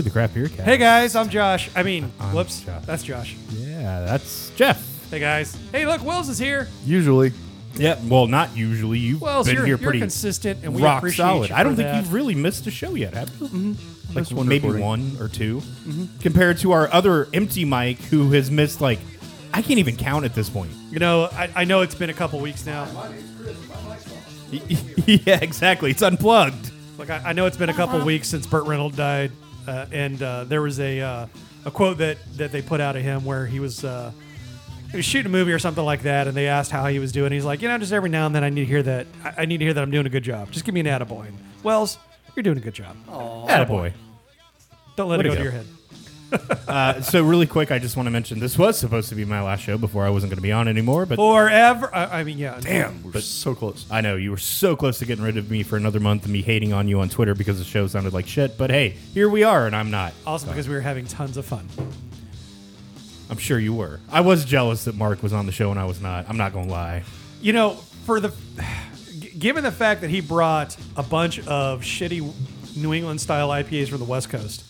welcome to the Craft Beer Cast. Hey guys, I'm Josh. I mean, I'm whoops, Josh. that's Josh. Yeah, that's Jeff. Hey guys. Hey, look, Wells is here. Usually, Yeah, well, not usually. You've Wells, been you're, here you're pretty consistent, and we rock appreciate solid. you I don't for think that. you've really missed a show yet, have you? Mm-hmm. Like Missed one maybe recording. one or 2 mm-hmm. compared to our other empty mic who has missed like I can't even count at this point. You know, I, I know it's been a couple weeks now. yeah, exactly. It's unplugged. Like I, I know it's been a couple weeks since Burt Reynolds died, uh, and uh, there was a uh, a quote that that they put out of him where he was. Uh, he was shooting a movie or something like that, and they asked how he was doing. He's like, you know, just every now and then I need to hear that. I, I need to hear that I'm doing a good job. Just give me an attaboy. And Wells, you're doing a good job. Attaboy. Don't let Way it to go, to go. your head. Uh, so really quick, I just want to mention this was supposed to be my last show before I wasn't going to be on anymore, but Forever. I, I mean, yeah. damn, we're so close. I know you were so close to getting rid of me for another month and me hating on you on Twitter because the show sounded like shit. But hey, here we are, and I'm not. Also, because we were having tons of fun. I'm sure you were. I was jealous that Mark was on the show and I was not. I'm not going to lie. You know, for the g- given the fact that he brought a bunch of shitty New England style IPAs from the West Coast,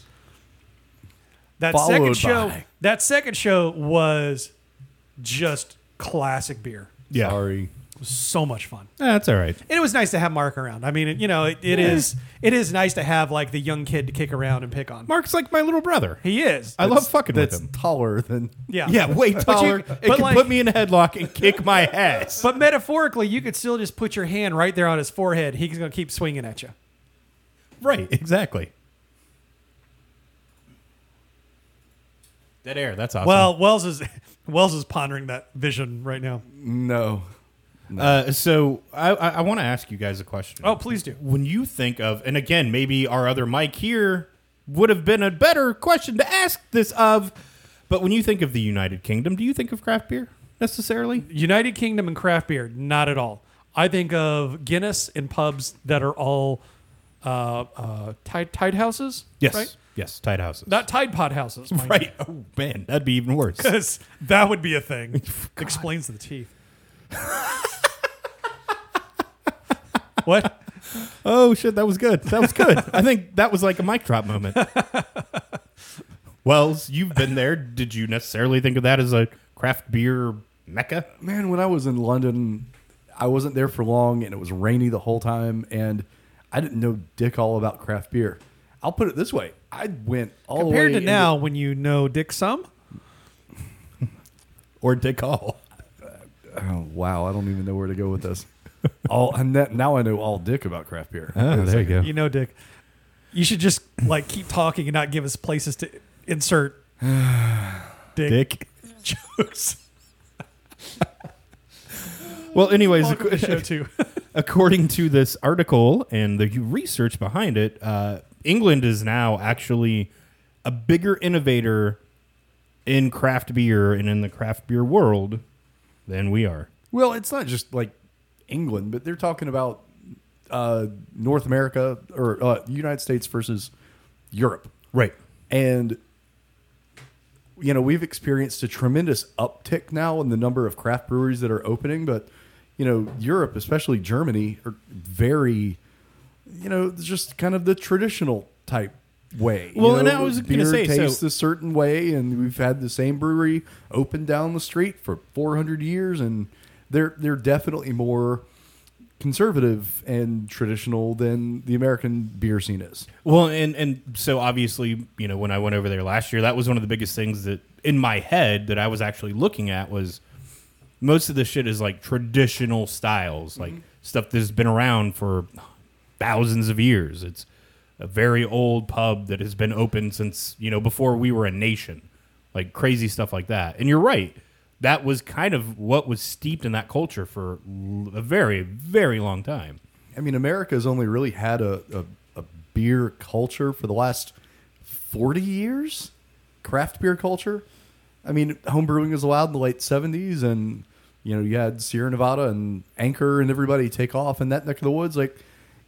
that second show, by- that second show was just classic beer. Yeah, Sorry. It was so much fun. Eh, that's all right. And it was nice to have Mark around. I mean, it, you know, it, it is it is nice to have like the young kid to kick around and pick on. Mark's like my little brother. He is. I love fucking with That's him. taller than. yeah. Yeah, way But you- taller. it but can like- put me in a headlock and kick my ass. But metaphorically, you could still just put your hand right there on his forehead. He's going to keep swinging at you. right, exactly. Dead air. That's awesome. Well, Wells is Wells is pondering that vision right now. No. uh, so I, I, I want to ask you guys a question. Oh, please do. when you think of, and again, maybe our other Mike here would have been a better question to ask this of, but when you think of the United Kingdom, do you think of craft beer necessarily? United Kingdom and craft beer, not at all. I think of Guinness and pubs that are all uh, uh, Tide, tide houses. Right? Yes, Tide houses. Not Tide Pod houses. mind right. Oh, man, that'd be even worse. Because that would be a thing. Explains the teeth. what? oh, shit, that was good. That was good. I think that was like a mic drop moment. Wells, you've been there. Did you necessarily think of that as a craft beer mecca? Man, when I was in London, I wasn't there for long and it was rainy the whole time and I didn't know dick all about craft beer. I'll put it this way. I went all the way Compared to into- now, when you know Dick Sum, Or Dick Hall? Oh, wow, I don't even know where to go with this. all and that, now I know all dick about craft beer. Oh, there you go. you know Dick. You should just like keep talking and not give us places to insert Dick, Dick. jokes. Well, anyways, Welcome to the show too. according to this article and the research behind it, uh, England is now actually a bigger innovator in craft beer and in the craft beer world than we are. Well, it's not just like England, but they're talking about uh, North America or uh, United States versus Europe. Right. And you know, we've experienced a tremendous uptick now in the number of craft breweries that are opening, but you know, Europe, especially Germany, are very you know, just kind of the traditional type way. You Well, and know, I was gonna beer say, so- tastes a certain way, and we've had the same brewery open down the street for 400 years, and they're they're definitely more conservative and traditional than the American beer scene is. Well, and and so obviously, you know, when I went over there last year, that was one of the biggest things that in my head that I was actually looking at was most of the shit is like traditional styles, like mm-hmm. stuff that's been around for thousands of years. It's a very old pub that has been open since, you know, before we were a nation. Like crazy stuff like that. And you're right. That was kind of what was steeped in that culture for a very, very long time. I mean, America's only really had a, a, a beer culture for the last 40 years. Craft beer culture. I mean, home brewing was allowed in the late 70s, and, you know, you had Sierra Nevada and Anchor and everybody take off in that neck of the woods. Like,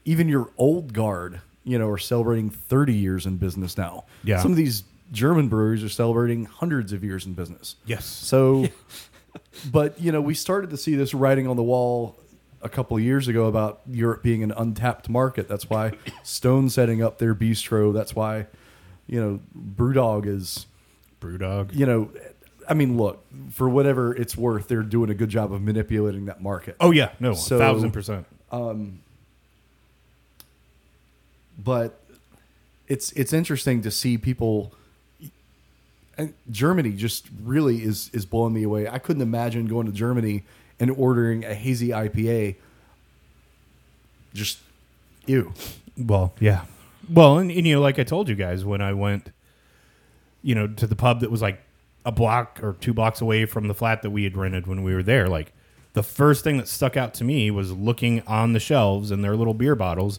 even your old guard, you know, are celebrating 30 years in business now. Yeah. Some of these German breweries are celebrating hundreds of years in business. Yes. So, but you know, we started to see this writing on the wall a couple of years ago about Europe being an untapped market. That's why Stone setting up their bistro. That's why You know, BrewDog is Brewdog. you know, I mean, look for whatever it's worth, they're doing a good job of manipulating that market. Oh yeah, no, So- thousand percent. Um, but it's it's interesting to see people. And Germany just really is is blowing me away. I couldn't imagine going to Germany and ordering a hazy IPA. Just ew. Well, yeah. Well, and, and you know, like I told you guys when I went, you know, to the pub that was like a block or two blocks away from the flat that we had rented when we were there, like the first thing that stuck out to me was looking on the shelves in their little beer bottles,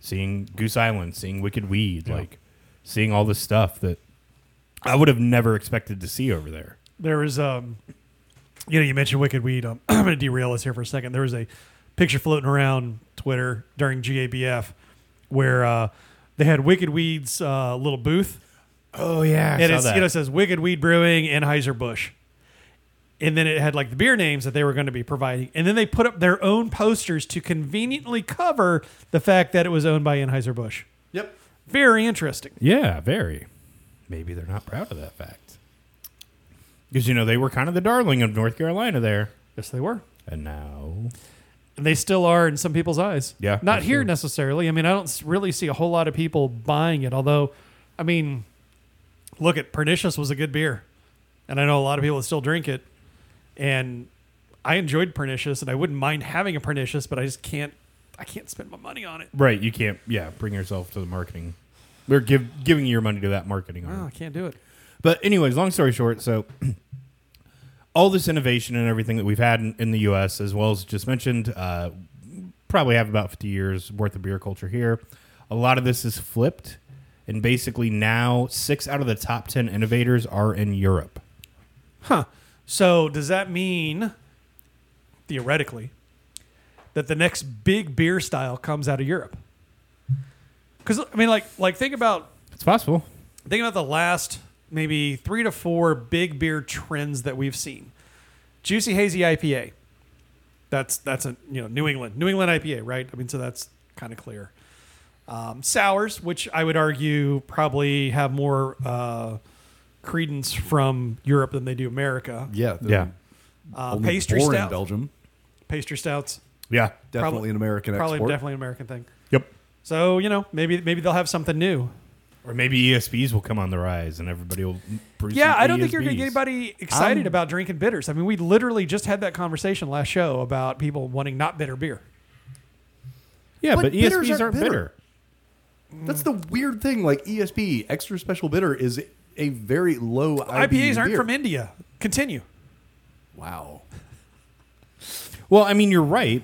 seeing Goose Island, seeing Wicked Weed, like seeing all this stuff that I would have never expected to see over there. There was, um, you know, you mentioned Wicked Weed. Um, I'm going to derail us here for a second. There was a picture floating around Twitter during GABF where uh, they had Wicked Weed's uh, little booth, Oh yeah, and it's you know it says Wicked Weed Brewing Anheuser Busch, and then it had like the beer names that they were going to be providing, and then they put up their own posters to conveniently cover the fact that it was owned by Anheuser Busch. Yep. Very interesting. Yeah, very. Maybe they're not proud of that fact. Because, you know, they were kind of the darling of North Carolina there. Yes, they were. And now. And they still are in some people's eyes. Yeah, Not here true. necessarily. I mean, I don't s- really see a whole lot of people buying it. Although, I mean, look at Pernicious was a good beer, and I know a lot of people that still drink it. And I enjoyed Pernicious, and I wouldn't mind having a Pernicious, but I just can't. I can't spend my money on it. Right, you can't, yeah, bring yourself to the marketing. We're give, giving your money to that marketing. arm. Oh, I can't do it. But anyways, long story short, so all this innovation and everything that we've had in, in the U.S., as well as just mentioned, uh, probably have about 50 years worth of beer culture here. A lot of this is flipped, and basically now six out of the top 10 innovators are in Europe. Huh. So does that mean, theoretically, that the next big beer style comes out of Europe? Because I mean, like, like think about It's possible. think about the last maybe three to four big beer trends that we've seen. Juicy hazy IPA. That's that's a you know New England New England IPA, right? I mean, so that's kind of clear. Um, sours, which I would argue probably have more uh, credence from Europe than they do America. Yeah. they're Yeah. Uh, only pastry born in stout, Belgium. pastry stouts, Yeah. Definitely Probably- an American probably export. definitely an American thing. Yep. So you know maybe maybe they'll have something new. Or maybe ESBs will come on the rise and everybody will. brew Yeah, some I don't think you're going to get ESBs. anybody excited I'm- about drinking bitters. I mean, we literally just had that conversation last show about people wanting not bitter beer. Yeah, But but, bitters ESBs aren't aren't bitter. bitter. That's the weird thing. Like ESB, extra special bitter, is a very low IBU IPAs aren't beer. from India. Continue. Wow. Well, I mean, you're right,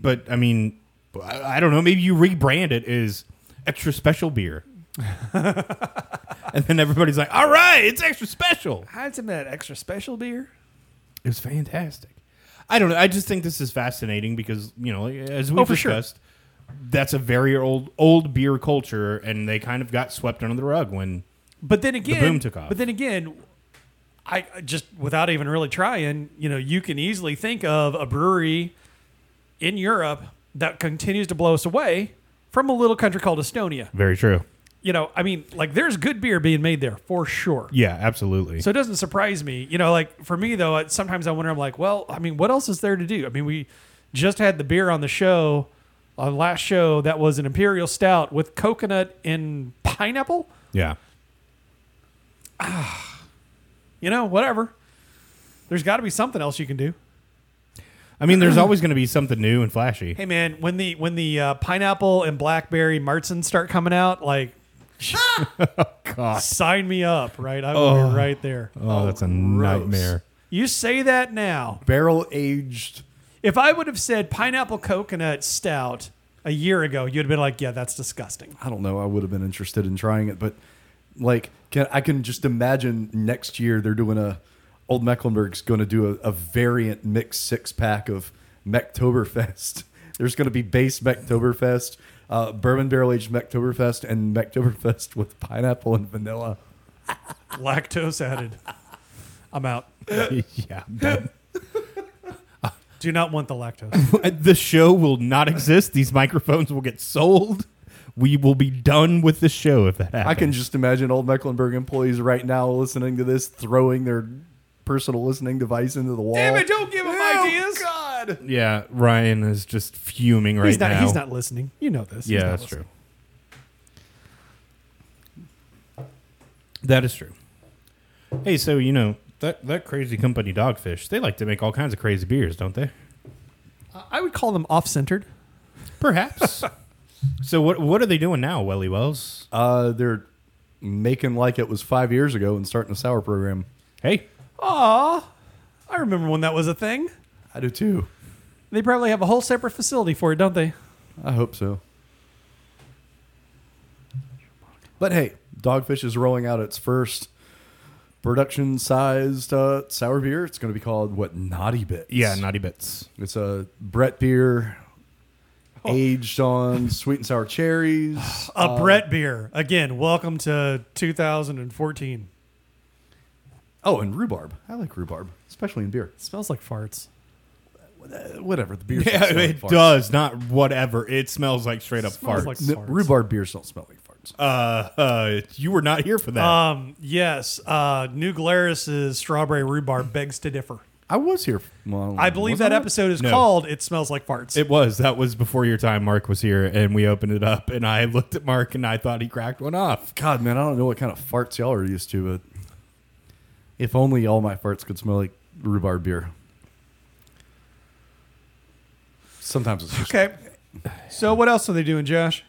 but I mean, I, I don't know. Maybe you rebrand it as extra special beer, and then everybody's like, "All right, it's extra special." I had some of that extra special beer. It was fantastic. I don't know. I just think this is fascinating because you know, as we Oh, for sure. discussed, that's a very old old beer culture, and they kind of got swept under the rug when But then again, boom took off. But then again, I I just without even really trying, you know, you can easily think of a brewery in Europe that continues to blow us away from a little country called Estonia. very true. You know, I mean, like there's good beer being made there for sure. Yeah, absolutely. So it doesn't surprise me. You know, like for me though, sometimes I wonder. I'm like, well, I mean, what else is there to do? I mean, we just had the beer on the show, on last show that was an imperial stout with coconut and pineapple. yeah. You know, whatever. There's got to be something else you can do. I mean, there's always going to be something new and flashy. Hey man, when the when the uh, pineapple and blackberry Martins start coming out, like, God. sign me up, right? I will be right there. Oh, that's a nightmare. You say that now. Barrel aged. If I would have said pineapple coconut stout a year ago, you'd have been like, yeah, that's disgusting. I don't know. I would have been interested in trying it, but like, can I can just imagine next year they're doing a. Olde Mecklenburg's going to do a, a variant mixed six pack of Mecktoberfest. There's going to be base Mecktoberfest, uh, bourbon barrel aged Mecktoberfest, and Mecktoberfest with pineapple and vanilla. Lactose added. I'm out. yeah. that- Do not want the lactose. the show will not exist. These microphones will get sold. We will be done with the show if that happens. I can just imagine Olde Mecklenburg employees right now listening to this, throwing their personal listening device into the wall. Damn it! Don't give him Oh, ideas. God. Yeah, Ryan is just fuming right he's not. now. He's not listening. You know this. Yeah, that's listening. true. That is true. Hey, so you know that that crazy company Dogfish, they like to make all kinds of crazy beers, don't they? I would call them off-centered. Perhaps. so what what are they doing now, Welly Wells? Uh, they're making like it was five years ago and starting a sour program. Hey, Aw, I remember when that was a thing. I do too. They probably have a whole separate facility for it, don't they? I hope so. But hey, Dogfish is rolling out its first production sized uh, sour beer. It's going to be called what? Naughty Bits. yeah, Naughty Bits. It's a Brett beer aged on sweet and sour cherries. A Brett beer. Again, welcome to 2014. Oh, and rhubarb. I like rhubarb, especially in beer. smells like farts. Uh, Whatever. The beer Yeah, it does not whatever. It smells like straight up farts. like- farts. rhubarb beers don't smell like farts. uh, uh, you were not here for that. Um, yes, uh, New Glarus's strawberry rhubarb begs to differ. I was here. Well, I believe that I? episode is No. called "It Smells Like Farts." it was that was before your time. Mark was here, and we opened it up, and I looked at Mark, and I thought he cracked one off. God, man, I don't know what kind of farts y'all are used to, but if only all my farts could smell like rhubarb beer. Sometimes it's just okay. So what else are they doing, Josh?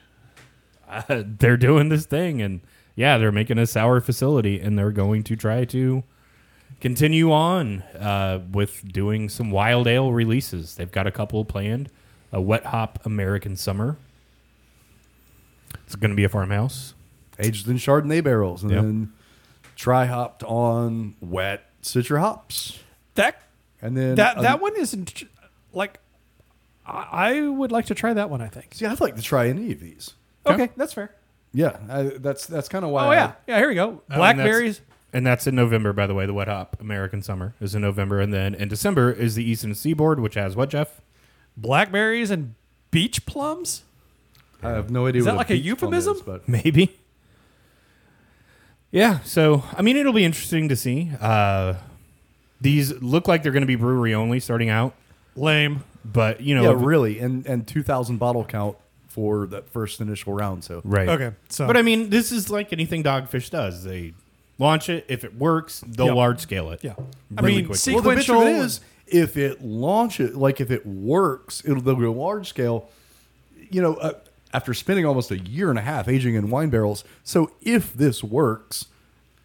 Uh, they're doing this thing, and yeah, they're making a sour facility, and they're going to try to continue on uh, with doing some wild ale releases. They've got a couple planned. A wet hop American summer. It's going to be a farmhouse. aged in Chardonnay barrels and Yep. then tri hopped on wet citra hops. That And then that that one isn't like. I, I would like to try that one. I think. See, I'd like to try any of these. Okay, that's fair. Yeah, I, that's that's kind of why. Oh I- yeah, yeah. Here we go. Oh, and that's- Blackberries. And that's in November, by the way. The wet hop American summer is in November, and then in December is the Eastern Seaboard, which has what, Jeff? blackberries and beach plums. I have no idea. Is that what like a beach plum euphemism? is, but Maybe. Yeah, so I mean, it'll be interesting to see. Uh, these look like they're going to be brewery only starting out, Lame. but you know, yeah, if- really, and and two thousand bottle count for that first initial round. So right? Okay, so but I mean, this is like anything Dogfish does. They launch it. If it works, they'll Yeah. large scale it. yeah, I really mean, quickly. well, the bitch sequential of if it launches, like if it works, it'll they'll go large scale. You know, uh, after spending almost a year and a half aging in wine barrels. So if this works,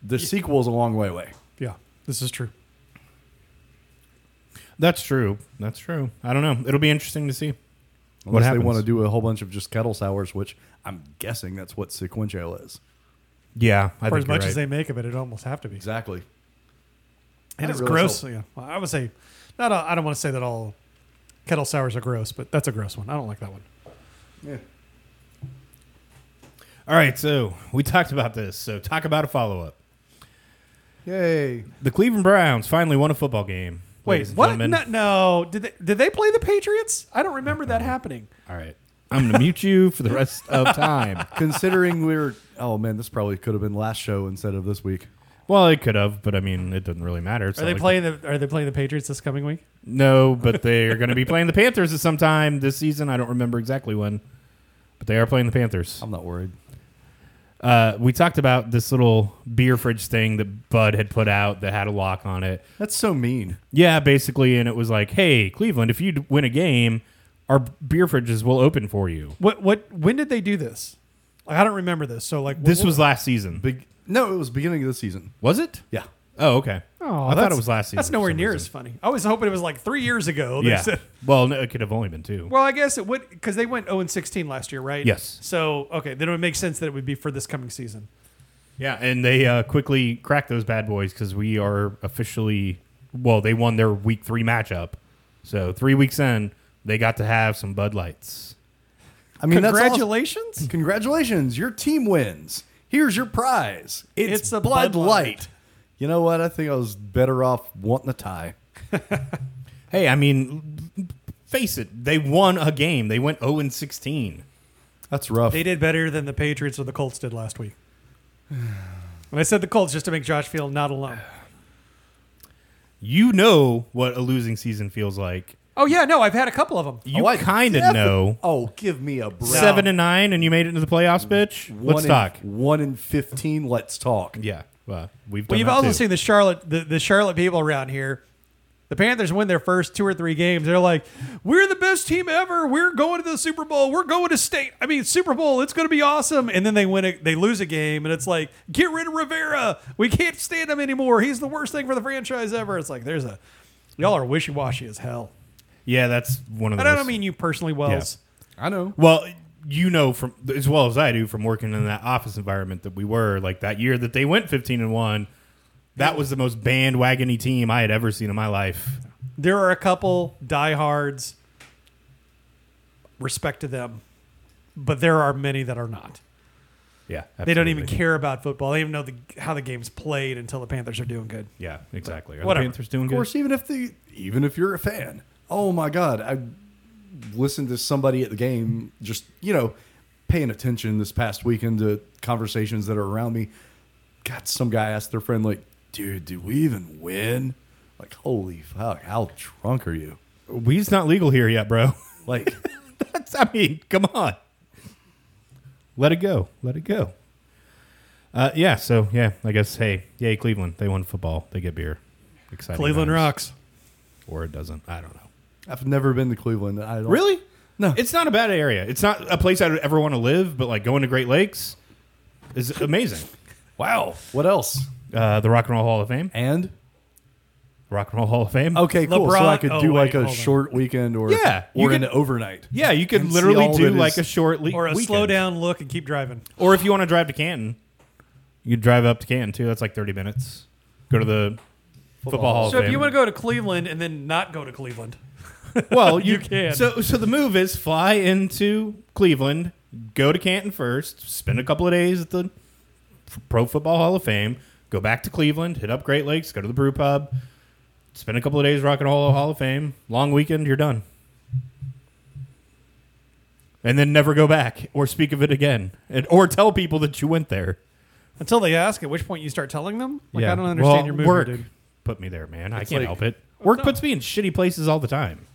the sequel is a long way away. Yeah, this is true. That's true. That's true. I don't know. It'll be interesting to see. What Unless they want to do a whole bunch of just kettle sours, which I'm guessing that's what sequential is. Yeah, I For think as much you're as they make of it, it almost have to be. Exactly. And I it's really gross. hope- Yeah, Well, I would say not. all- I don't want to say that all kettle sours are gross, but that's a gross one. I don't like that one. Yeah. All right, so we talked about this. So talk about a follow up. Yay. The Cleveland Browns finally won a football game. Wait, what? No, no, did they did they play the Patriots? I don't remember that happening. All right. I'm going to mute you for the rest of time. Considering we are oh man, this probably could have been last show instead of this week. Well, it could have, but I mean, it doesn't really matter. It's Are not they like- playing the Are they playing the Patriots this coming week? No, but they're going to be playing the Panthers at some time this season. I don't remember exactly when, but they are playing the Panthers. I'm not worried. Uh, we talked about this little beer fridge thing that Bud had put out that had a lock on it. That's so mean. Yeah, basically, and it was like, "Hey, Cleveland, if you d- win a game, our beer fridges will open for you." What what? When did they do this? Like, I don't remember this. So like This what- was last season. Big No, it was beginning of the season. Was it? Yeah. Oh, okay. Oh, I thought that's- it was last season. That's for nowhere some near reason. as funny. I was hoping it was like three years ago. They Yeah. said- Well, no, it could have only been two. well, I guess it would because they went 0 and 16 last year, right? Yes. So okay, then it would make sense that it would be for this coming season. Yeah, and they uh, quickly cracked those bad boys because we are officially well. They won their week three matchup, so three weeks in, they got to have some Bud Lights. I mean, that's awesome. Congratulations. Congratulations, your team wins. Here's your prize. It's, It's a Bud, Bud Light. Light. You know what? I think I was better off wanting a tie. Hey, I mean, face it, they won a game. They went zero and sixteen. That's rough. They did better than the Patriots or the Colts did last week. And I said the Colts just to make Josh feel not alone. You know what a losing season feels like. Oh yeah, no, I've had a couple of them. You Oh, I kind of defi- know. Oh, give me a break. Seven and nine, and you made it into the playoffs, bitch. One Let's in- talk. One in fifteen. Let's talk. Yeah, well, we've. Well, you've that also too. seen the Charlotte, the, the Charlotte people around here. The Panthers win their first two or three games. They're like, "We're the best team ever. We're going to the Super Bowl. We're going to state. I mean, Super Bowl. It's going to be awesome." And then they win. A, they lose a game, and it's like, "Get rid of Rivera. We can't stand him anymore. He's the worst thing for the franchise ever." It's like there's a y'all are wishy washy as hell. Yeah, that's one of And those. I don't mean you personally, Wells. I know. Well, you know from as well as I do from working in that office environment that we were like that year that they went 15 and 1. That was the most bandwagony team I had ever seen in my life. There are a couple diehards. Respect to them, but there are many that are not. Yeah. They don't even absolutely. care about football. They even know the, how the game's played until the Panthers are doing good. Yeah, exactly. Are the Whatever. Panthers doing Of good? course, even if the even if you're a fan, oh my god, I listened to somebody at the game just you know paying attention this past weekend to conversations that are around me. God, some guy asked their friend like, "Dude, did we even win?" Like, holy fuck, how drunk are you? Weed's not legal here yet, bro. Like, That's, I mean, come on. Let it go. Let it go. Uh, yeah, so yeah, I guess hey, yay Cleveland. They won football. They get beer. Exciting. Cleveland times. rocks. Or it doesn't. I don't know. I've never been to Cleveland. I don't Really? No. It's not a bad area. It's not a place I'd ever want to live, but like going to Great Lakes is amazing. Wow. What else? Uh, the Rock and Roll Hall of Fame. And Rock and Roll Hall of Fame. okay, cool. so LeBron- I could oh, do wait, like a hold on. short weekend or Yeah, you or could- an overnight. Yeah, you could And see literally all do that like is- a short le- Or a weekend. slow down look and keep driving. Or if you want to drive to Canton, you could drive up to Canton too. That's like 30 minutes. Go to the Football, Hall So of if Fame. you want to go to Cleveland and then not go to Cleveland, well, you, you can. So, so the move is fly into Cleveland, go to Canton first, spend a couple of days at the Pro Football Hall of Fame, go back to Cleveland, hit up Great Lakes, go to the Brew Pub, spend a couple of days Rock and Roll Hall of Fame, long weekend, you're done. And then never go back or speak of it again, and, or tell people that you went there. until they ask, at which point you start telling them. Like Yeah. I don't understand Well, your move, work dude. Put me there, man. I can't like- help it. Oh, work no. puts me in shitty places all the time.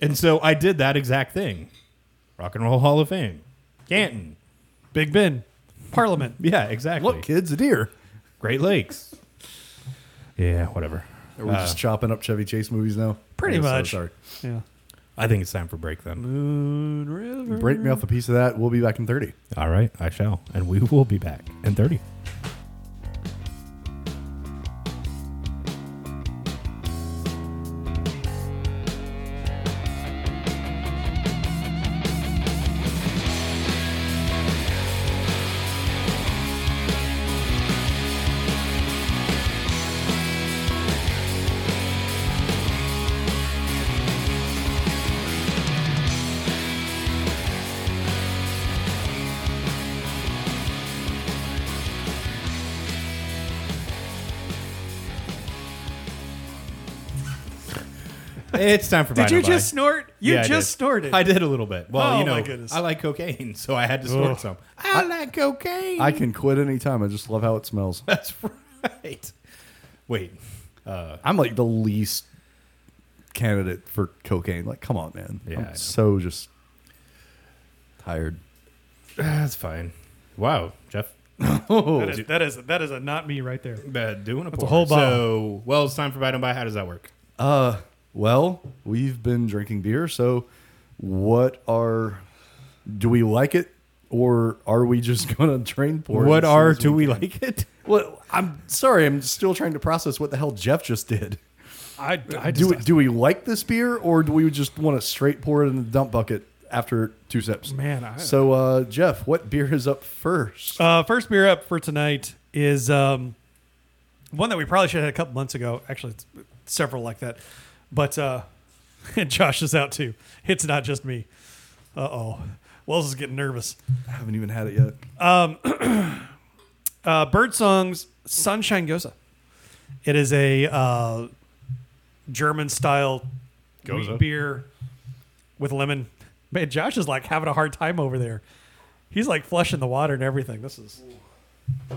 And so I did that exact thing. Rock and Roll Hall of Fame. Canton. Big Ben, Parliament. Yeah, exactly. Look, kids, a deer. Great Lakes. Yeah, whatever. Are we Uh, just chopping up Chevy Chase movies now? Pretty I guess so, much. sorry. Yeah. I think it's time for break then. Moon River. Break me off a piece of that. We'll be back in 30. All right, I shall. And we will be back in 30. It's time for Did Bye you No Bye. just snort? You Yeah, I just did. snorted. I did a little bit. Well, Oh, you know, my goodness. I like cocaine, so I had to snort Ugh. some. I, like cocaine. I can quit anytime. I just love how it smells. That's right. Wait. Uh, I'm like the least candidate for cocaine. Like, come on, man. Yeah, I know. I'm so just tired. that's fine. Wow, Jeff. that, is, that is that is a not me right there. Uh, doing a, That's a pour. whole bottle. So, well, it's time for buy don't buy. How does that work? Uh, well, we've been drinking beer, so what are do we like it or are we just going to train pour? what as are do we can? like it? Well, I'm sorry. I'm still trying to process what the hell Jeff just did. I, I do just, do we like this beer or do we just want to straight pour it in the dump bucket after two sips? man. I, So, uh, Jeff, what beer is up first? Uh, first beer up for tonight is um, one that we probably should have had a couple months ago. Actually, it's several like that. But uh, and Josh is out too. It's not just me. Uh oh. Wells is getting nervous. I haven't even had it yet. Uh, Birdsong's Sunshine Gose. It is a uh, German style Gose. beer with lemon. Man, Josh is like having a hard time over there. He's like flushing the water and everything. This is. We're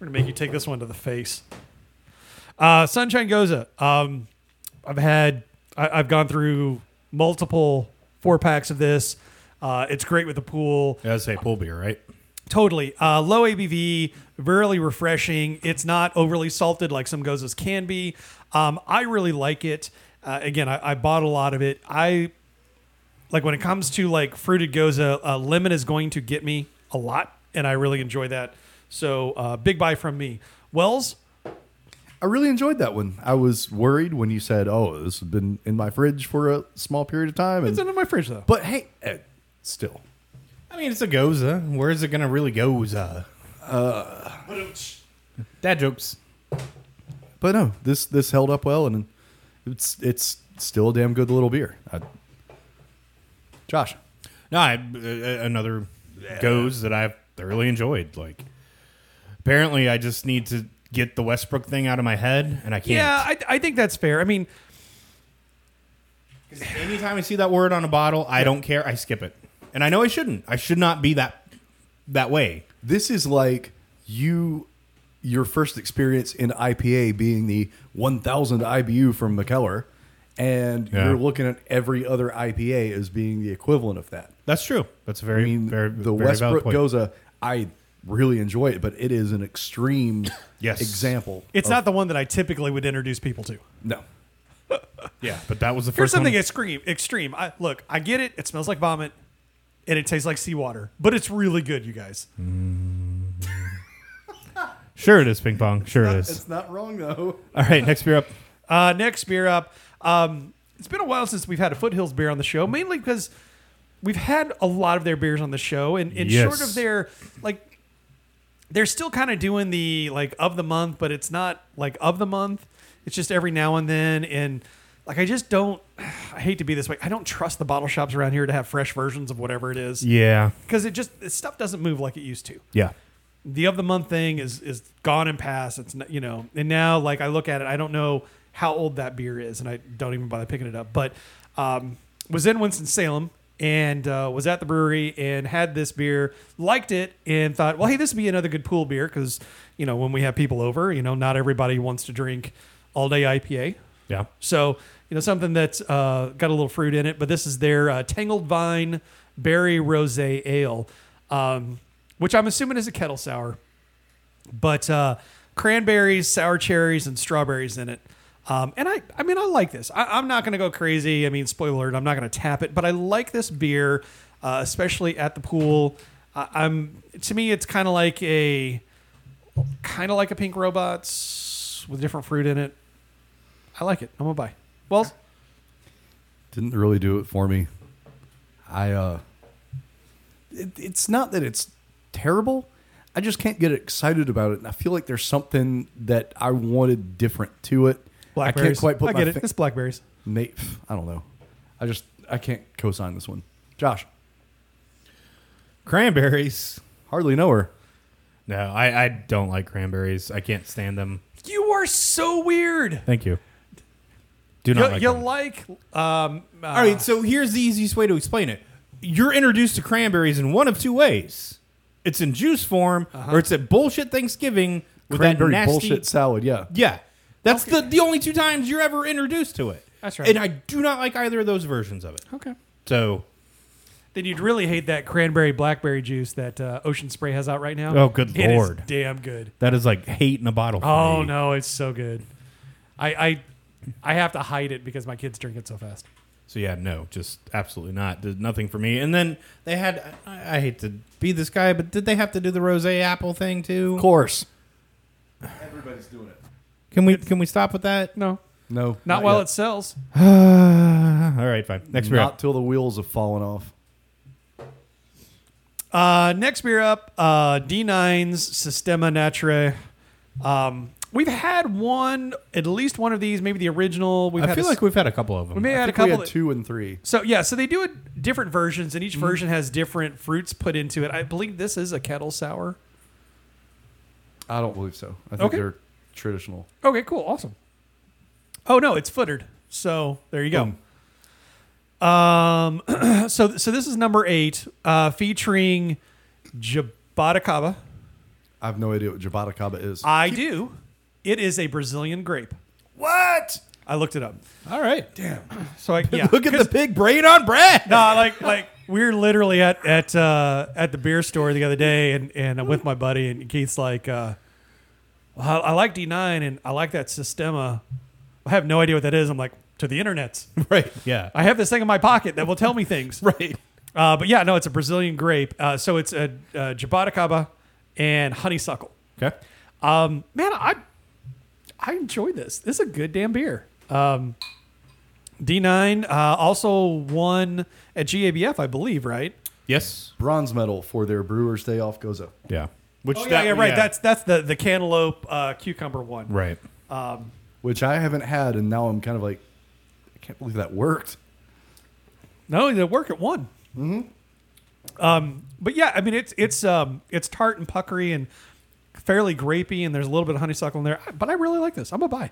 gonna make you take this one to the face. Uh, Sunshine Gose. Um, I've had. I, I've gone through multiple four packs of this. Uh, it's great with the pool. Yeah, I say pool beer, right? Totally. Uh, low ABV, really refreshing. It's not overly salted like some goses can be. Um, I really like it. Uh, again, I, I bought a lot of it. I like when it comes to like fruited gose, uh, lemon is going to get me a lot, and I really enjoy that. So, uh, big buy from me. Wells, I really enjoyed that one. I was worried when you said, "Oh, this has been in my fridge for a small period of time." it's in my fridge though. but hey, eh, still, I mean, it's a gose. Where is it gonna really goza? Uh, dad jokes. but no, this this held up well, and it's it's still a damn good little beer. I, Josh, No, I, uh, another goes that I've thoroughly enjoyed. Like, apparently, I just need to get the Westbrook thing out of my head, and I can't. Yeah, I, I think that's fair. I mean, 'Cause anytime I see that word on a bottle, I don't care. I skip it, and I know I shouldn't. I should not be that that way. this is like you your first experience in IPA being the 1000 IBU from Mikkeller and Yeah. you're looking at every other IPA as being the equivalent of that. That's true. That's a I very, mean, very the very valid Westbrook point. Gose, I really enjoy it, but it is an extreme Yes. example. it's of- not the one that I typically would introduce people to. no. Yeah, but that was the Here's first one. something extreme. Extreme. I, look, I get it. It smells like vomit, and it tastes like seawater, but it's really good, you guys. Sure, it is ping pong. Sure, it is. It's not wrong though. All right, next beer up. Uh, next beer up. Um, it's been a while since we've had a Foothills beer on the show, mainly because we've had a lot of their beers on the show, and, and short of their like, they're still kind of doing the like of the month, but it's not like of the month. It's just every now and then, and like I just don't. I hate to be this way. I don't trust the bottle shops around here to have fresh versions of whatever it is Yeah, because it just stuff doesn't move like it used to. yeah. the of the month thing is is gone and past. It's you know, and now like I look at it, I don't know how old that beer is, and I don't even bother picking it up. But um, was in Winston Salem and uh, was at the brewery and had this beer, liked it, and thought, well, hey, this would be another good pool beer because you know when we have people over, you know, not everybody wants to drink all day IPA. Yeah. So, you know, something that's uh, got a little fruit in it, but this is their uh, Tangled Vine Berry Rose Ale, um, which I'm assuming is a kettle sour. But uh, cranberries, sour cherries, and strawberries in it. Um, and I, I mean, I like this. I, I'm not going to go crazy. I mean, spoiler alert, I'm not going to tap it, but I like this beer, uh, especially at the pool. I'm to me, it's kind of like a, kind of like a Pink Robots with different fruit in it. I like it. I'm gonna buy. Well, Didn't really do it for me. I uh it, it's not that it's terrible. I just can't get excited about it. And I feel like there's something that I wanted different to it. I can't blackberries. quite put I my get it. fi- It's blackberries. May- I don't know. I just I can't co-sign this one. Josh, Cranberries. hardly know her. No, I, I don't like cranberries. I can't stand them. You are so weird. Thank you. Do You, not like you them. like um. uh, All right, so here's the easiest way to explain it. You're introduced to cranberries in one of two ways. It's in juice form, or it's at bullshit Thanksgiving with Cranberry that nasty bullshit salad, yeah. Yeah, that's the the only two times you're ever introduced to it. That's right. And I do not like either of those versions of it. Okay. So, Then you'd really hate that cranberry blackberry juice that uh, Ocean Spray has out right now. Oh, good It is Lord. damn good. that is like hate in a bottle. For Oh me. no, it's so good. I I I have to hide it because my kids drink it so fast. So yeah, no, just absolutely not. Did nothing for me. And then they had. I, I hate to be this guy, but did they have to do the rose apple thing too? Of course. Everybody's doing it. Can we can we stop with that? No, No. not, while yet. it sells. All right, fine. Next beer. not up. till the wheels have fallen off. Uh, next beer up, uh, D9's Sistema Naturae. Um, we've had one, at least one of these, maybe the original. We've I had feel a, like we've had a couple of them. we may I have had a think we couple. had two and three. So yeah, so they do it different versions, and each version has different fruits put into it. I believe this is a kettle sour. I don't believe so. I think Okay. they're traditional. Okay, cool, awesome. Oh no, it's footered. So there you go. Boom. Um, so so this is number eight, uh, featuring Jaboticaba. I have no idea what Jaboticaba is. I do. It is a Brazilian grape. what? I looked it up. All right. Damn. So I yeah. Look at the big brain on Brad. no, like like we were literally at at uh, at the beer store the other day, and and I'm with my buddy, and Keith's like, uh, well, I, I like D9, and I like that Sistema. I have no idea what that is. I'm like to the internets. Right. Yeah. I have this thing in my pocket that will tell me things. Right. Uh, but yeah, no, it's a Brazilian grape. Uh, so it's a, a Jaboticaba and honeysuckle. Okay. Um, man, I I enjoy this. This is a good damn beer. Um, D9 uh, also won at GABF, I believe, right? Yes. Bronze medal for their Brewers Day Off Gose. Yeah. Which Oh yeah, that- yeah, right. That's that's the the cantaloupe uh, cucumber one. right. which I haven't had, and now I'm kind of like, I can't believe that worked. No, they work at one. Mm-hmm. Um, but yeah, I mean it's it's um it's tart and puckery and fairly grapey, and there's a little bit of honeysuckle in there. But I really like this. I'm a buy.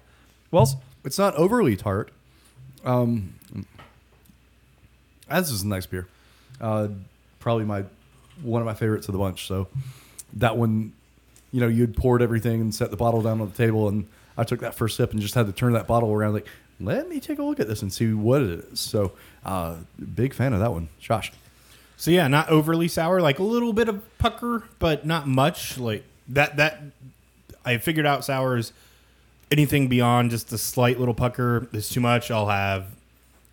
Wells, It's not overly tart. Um, this is a nice beer. Uh, probably my one of my favorites of the bunch. So that one, you know, you'd poured everything and set the bottle down on the table, and I took that first sip and just had to turn that bottle around. Like, let me take a look at this and see what it is. So, uh, big fan of that one, Josh. So yeah, not overly sour, like a little bit of pucker, but not much. Like that that I figured out sour is anything beyond just a slight little pucker is too much. I'll have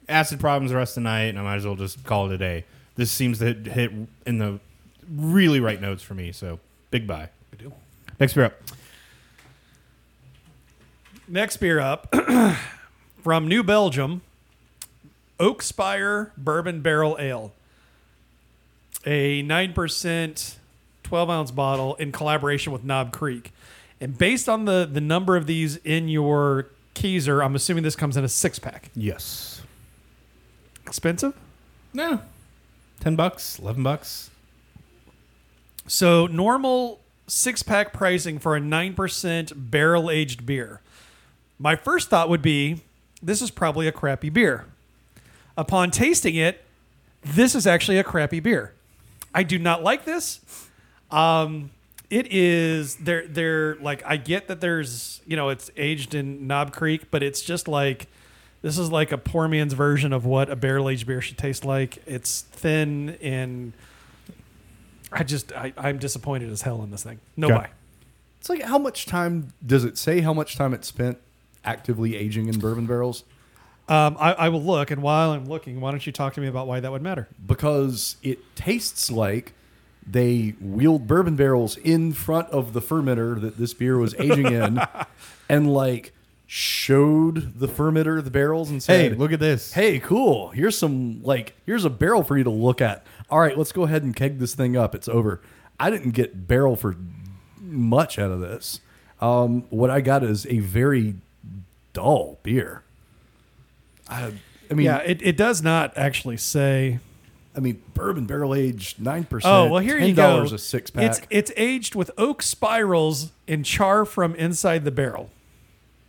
acid problems the rest of the night, and I might as well just call it a day. This seems to hit, hit in the really right notes for me. So big buy. Good deal. Next beer up. next beer up from New Belgium, Oak Spire Bourbon Barrel Ale, a nine percent, twelve ounce bottle in collaboration with Knob Creek, and based on the the number of these in your Keyser, I'm assuming this comes in a six pack. Yes. Expensive. No. Ten bucks, eleven bucks. So normal six pack pricing for a nine percent barrel aged beer. My first thought would be this is probably a crappy beer. Upon tasting it, this is actually a crappy beer. I do not like this. Um, it is they're they're like I get that there's you know it's aged in Knob Creek, but it's just like this is like a poor man's version of what a barrel aged beer should taste like. It's thin and I just I, I'm disappointed as hell in this thing. No Okay. buy. It's like how much time does it say how much time it spent actively aging in bourbon barrels? Um, I, I will look, and while I'm looking, why don't you talk to me about why that would matter? Because it tastes like they wheeled bourbon barrels in front of the fermenter that this beer was aging in and like showed the fermenter the barrels and Hey, said, look at this. Hey, cool. Here's some like here's a barrel for you to look at. All right, let's go ahead and keg this thing up. It's over. I didn't get barrel for much out of this. Um, what I got is a very dull beer. I, I mean, yeah, it, it does not actually say. I mean, bourbon barrel aged nine percent. Oh well, here you go. $10 a six pack. It's it's aged with oak spirals and char from inside the barrel.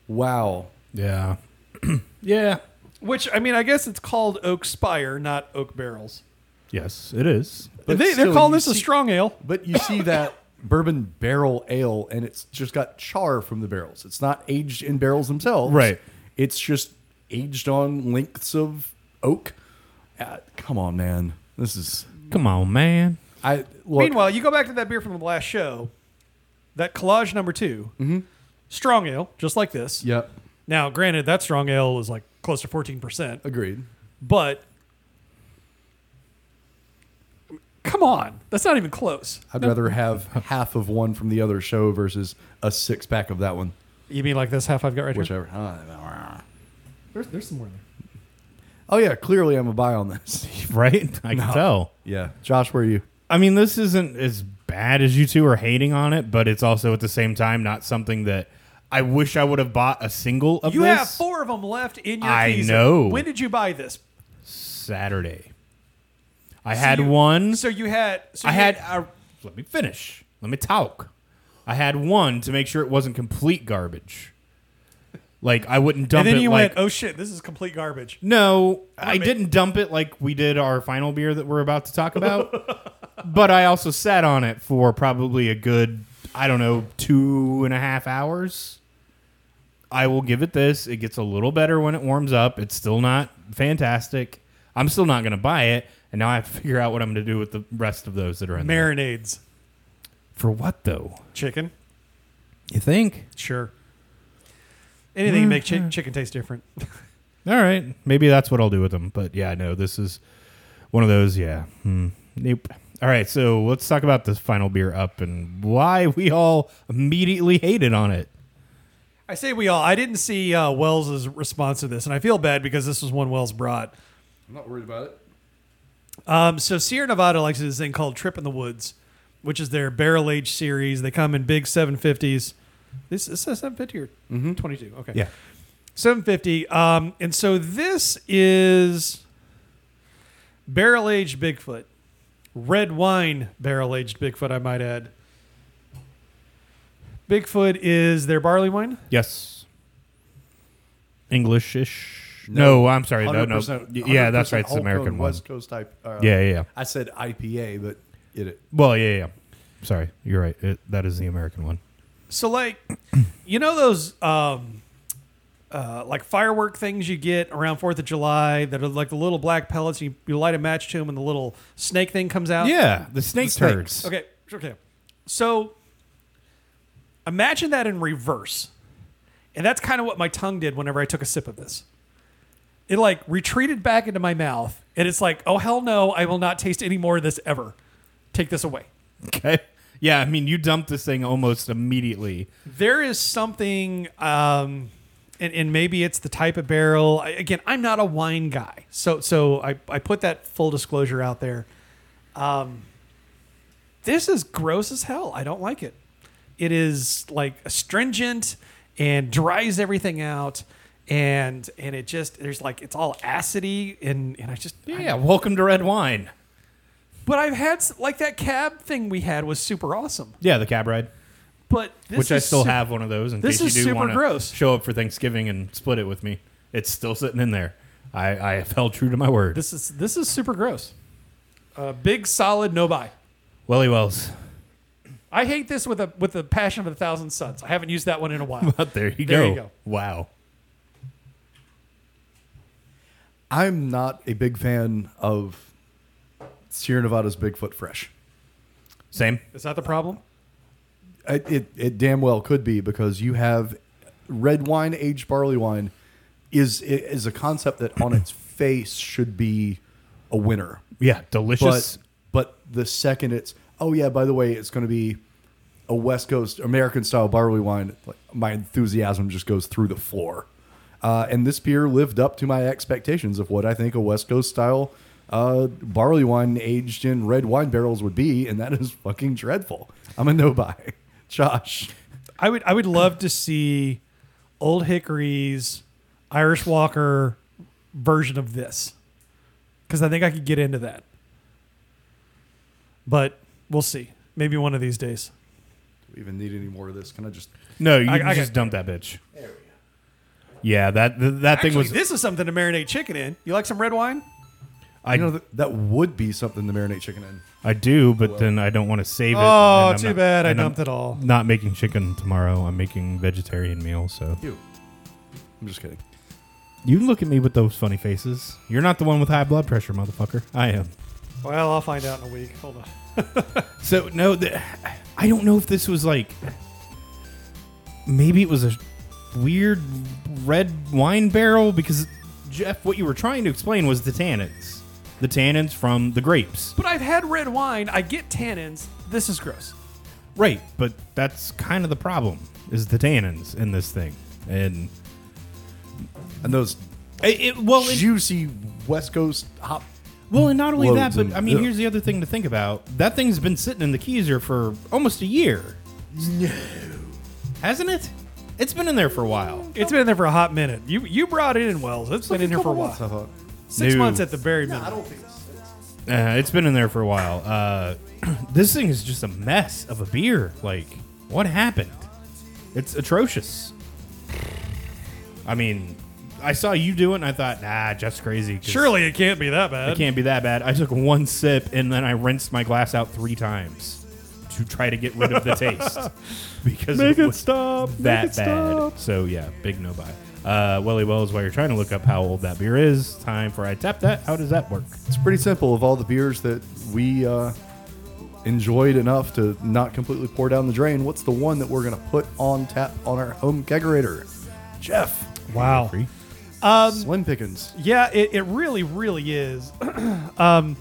wow. Yeah. yeah. Which I mean, I guess it's called oak spire, not oak barrels. Yes, it is. But they, they're still, calling you this a see- strong ale. But you see that bourbon barrel ale, and it's just got char from the barrels. It's not aged in barrels themselves. Right. It's just aged on lengths of oak. Uh, come on, man. This is. Come on, man. I look, Meanwhile, you go back to that beer from the last show, that collage number 2 strong ale, just like this. Yep. Now, granted, that strong ale is like close to fourteen percent, Agreed. but come on, that's not even close. I'd rather have half of one from the other show versus a six pack of that one. You mean like this half I've got right here? Whichever. There's, there's some more there. Oh yeah, clearly I'm a buy on this. Right? I can tell. yeah, Josh, where are you? I mean, this isn't as bad as you two are hating on it, but it's also at the same time not something that I wish I would have bought a single of You this have four of them left in your I Keyser. know. When did you buy this? Saturday. I had you- one. So you had. So I you had. Uh, let me finish. Let me talk. I had one to make sure it wasn't complete garbage. Like I wouldn't dump it. and then it you like went, "Oh shit, this is complete garbage." no, I ma- didn't dump it like we did our final beer that we're about to talk about. but I also sat on it for probably a good, I don't know, two and a half hours. I will give it this. It gets a little better when it warms up. It's still not fantastic. I'm still not going to buy it. And now I have to figure out what I'm going to do with the rest of those that are in there. Marinades, For what though? chicken, You think? sure. Anything to make chi- chicken taste different. All right, maybe that's what I'll do with them. But yeah, no, this is one of those. Yeah, hmm. nope. All right, so let's talk about this final beer up and why we all immediately hated on it. I say we all. I didn't see uh, Wells's response to this, and I feel bad because this was one Wells brought. I'm not worried about it. Um, so Sierra Nevada likes this thing called Trip in the Woods, which is their barrel aged series. They come in big 750s. This, this is 750 or 22? Okay. Yeah, 750. Um, and so this is barrel aged Bigfoot, red wine barrel aged Bigfoot. I might add. Bigfoot is their barley wine. yes. Englishish? No, I'm sorry. No, no. 100% Yeah, that's right. It's the 100% American one. West Coast type. Uh, Yeah, yeah, yeah. I said IPA, but it, it Well, yeah, yeah. Sorry, you're right. It, that is the American one. So like, you know those um, uh, like firework things you get around Fourth of July that are like the little black pellets. You, you light a match to them, and the little snake thing comes out. Yeah, the snake turds. Okay. Okay. So imagine that in reverse, and that's kind of what my tongue did whenever I took a sip of this. It like retreated back into my mouth, and it's like, oh hell no, I will not taste any more of this ever. Take this away. Okay. Yeah, I mean, you dumped this thing almost immediately. there is something um and, and maybe it's the type of barrel I, again i'm not a wine guy so so I, I put that full disclosure out there um this is gross as hell i don't like it it is like astringent and dries everything out and and it just there's like it's all acidy and and i just Yeah, welcome to red wine. but i've had like that cab thing we had was super awesome Yeah, the cab ride. but this which I still su- have one of those in this case is you do super want to gross. show up for Thanksgiving and split it with me. It's still sitting in there. I, I have held true to my word. This is this is super gross. Uh, big solid no buy. Welly Wells. I hate this with a with the passion of a thousand suns. I haven't used that one in a while. But there you There go. you go. Wow. I'm not a big fan of Sierra Nevada's Bigfoot Fresh. Same. Is that the problem? It, it, it damn well could be because you have red wine, aged barley wine, is is a concept that on its face should be a winner. Yeah, delicious. But but the second it's oh yeah, by the way, it's going to be a West Coast American style barley wine. Like my enthusiasm just goes through the floor. Uh, and this beer lived up to my expectations of what I think a West Coast style uh, barley wine aged in red wine barrels would be, and that is fucking dreadful. I'm a no buy. Josh, I would I would love to see Olde Hickory's Irish Walker version of this because I think I could get into that. But we'll see. Maybe one of these days. do we even need any more of this? Can I just? no, you I- can I just got- dump that bitch. Yeah, that th- that thing was. this is something to marinate chicken in. You like some red wine? I I know that, that would be something to marinate chicken in. I do, oh, but then I don't want to save it. Oh, and I'm too not- bad. I and I'm dumped it all. Not making chicken tomorrow. I'm making vegetarian meal. So You. I'm just kidding. you look at me with those funny faces. You're not the one with high blood pressure, motherfucker. I am. Well, I'll find out in a week. Hold on. So no, th- I don't know if this was like maybe it was a weird red wine barrel because Jeff, what you were trying to explain was the tannins, the tannins from the grapes, But I've had red wine. I get tannins. This is gross. right? But that's kind of the problem is the tannins in this thing, and And those it, it- well, it- juicy West Coast hop. Well, and not only that, Loads but and- I mean, ugh. here's the other thing to think about. That thing's been sitting in the keezer for almost a year. No, hasn't it? It's been in there for a while. It's been in there for a hot minute. You you brought it in, Wells. It's been in here for a while. I thought. Six No. months at the very minimum. don't think it's. Uh, it's been in there for a while. Uh, this thing is just a mess of a beer. Like, what happened? It's atrocious. I mean, I saw you do it, and I thought, nah, Jeff's crazy. 'cause Surely it can't be that bad. it can't be that bad. I took one sip, and then I rinsed my glass out three times to try to get rid of the taste because Make it was stop. that Make it bad. stop. So yeah, big no buy. Uh, Welly Wells, while you're trying to look up how old that beer is, time for I tap that. How does that work? It's pretty simple. Of all the beers that we uh, enjoyed enough to not completely pour down the drain, what's the one that we're going to put on tap on our home kegerator? Jeff. Wow. Free. Slim Pickens. Yeah, it, it really, really is. um,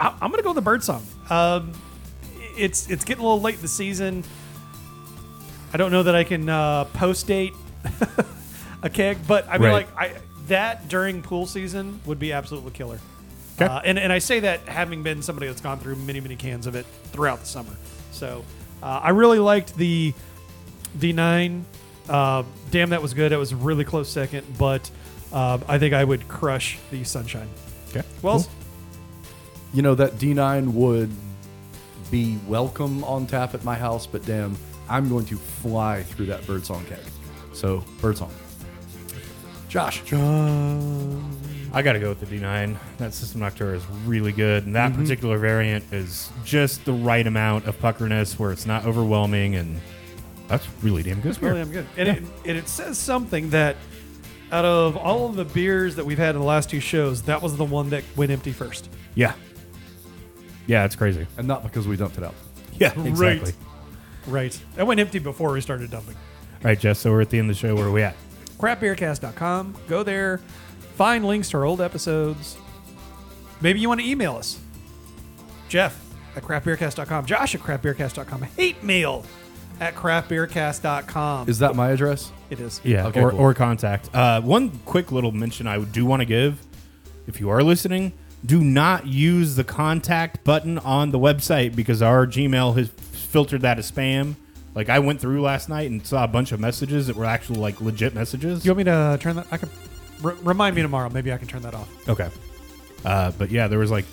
I, I'm gonna go with the Birdsong. Um, it's it's getting a little late in the season. I don't know that I can uh, post date a keg, but I mean, Right. like I that during pool season would be absolutely killer. 'Kay. Uh, and and I say that having been somebody that's gone through many many cans of it throughout the summer. So uh, I really liked the D9. Uh, damn, that was good. It was a really close second, but uh, I think I would crush the Sunshine. Okay. Wells, You know, that D9 would be welcome on tap at my house, but damn, I'm going to fly through that birdsong keg. So, birdsong. Josh. I got to go with the D9. That Systema Naturae is really good, and that mm-hmm. particular variant is just the right amount of puckerness where it's not overwhelming, and that's really damn good. It's really damn good. And, it, and it says something that out of all of the beers that we've had in the last two shows, that was the one that went empty first. Yeah. Yeah, it's crazy. And not because we dumped it out. Yeah, exactly. Right. That went empty before we started dumping. All right, Jess. So we're at the end of the show. Where are we at? craftbeercast.com. Go there, find links to our old episodes. Maybe you want to email us. Jeff at craftbeercast.com. Josh at craftbeercast.com. Hate mail at craftbeercast.com. Is that my address? it is. Yeah, Okay, or, cool. or contact. Uh, one quick little mention I do want to give, if you are listening, do not use the contact button on the website because our Gmail has filtered that as spam. Like I went through last night and saw a bunch of messages that were actually like legit messages. You want me to turn that? I can r- remind me tomorrow. Maybe I can turn that off. Okay. Uh, but yeah, there was like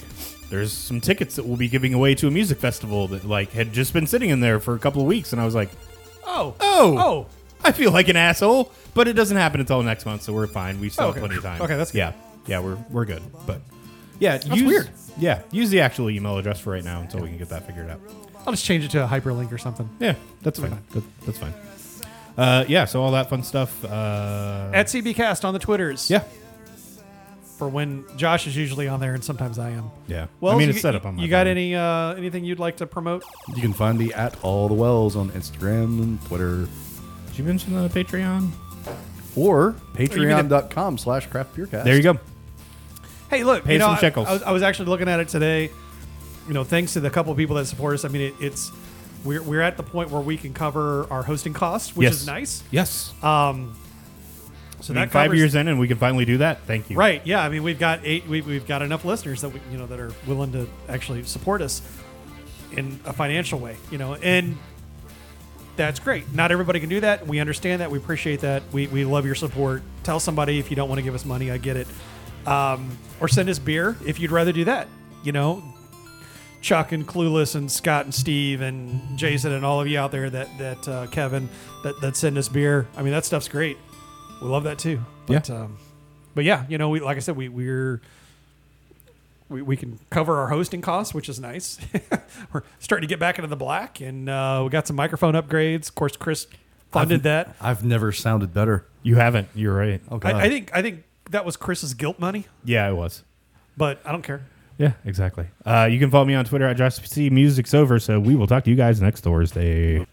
there's some tickets that we'll be giving away to a music festival that like had just been sitting in there for a couple of weeks, and I was like, Oh. oh, Oh. I feel like an asshole. But it doesn't happen until next month, so we're fine. We still Oh, okay. have plenty of time. Okay, that's good. yeah, yeah, we're we're good. But yeah, use, weird. Yeah, use the actual email address for right now until we can get that figured out. I'll just change it to a hyperlink or something. Yeah, that's fine. That, that's fine. Uh, yeah, so all that fun stuff. Uh, At CBcast on the Twitters. yeah, For when Josh is usually on there and sometimes I am. yeah. Well, I mean, you, it's set up on my You got phone. any uh, anything you'd like to promote? You can find me at All the Wells on Instagram and Twitter Did you mention the Patreon? or even patreon.com slash craft beer cast. There you go. Hey, look, Pay you know, some I- shekels. I, was, I was actually looking at it today. You know, thanks to the couple of people that support us. I mean, it, it's we're, we're at the point where we can cover our hosting costs, which Yes. is nice. Yes. Um, so I mean, that five covers- years in, and we can finally do that. Thank you. right? Yeah, I mean, we've got eight. We, we've got enough listeners that we, you know, that are willing to actually support us in a financial way. You know, and that's great. Not everybody can do that. We understand that. We appreciate that. We, we love your support. Tell somebody if you don't want to give us money. I get it. Um, or send us beer if you'd rather do that. You know, Chuck and Clueless and Scott and Steve and Jason and all of you out there that that uh, Kevin that that send us beer. I mean, that stuff's great. We love that too. But, Um, but yeah, you know, we like I said, we we're we, we can cover our hosting costs, which is nice. We're starting to get back into the black, and uh, we got some microphone upgrades. Of course, Chris funded that. I've never sounded better. You haven't. You're right. Oh, I, I think I think that was Chris's guilt money, Yeah, it was. but I don't care. Yeah, exactly. Uh, you can follow me on Twitter at Josh C. Music's over. So we will talk to you guys next Thursday.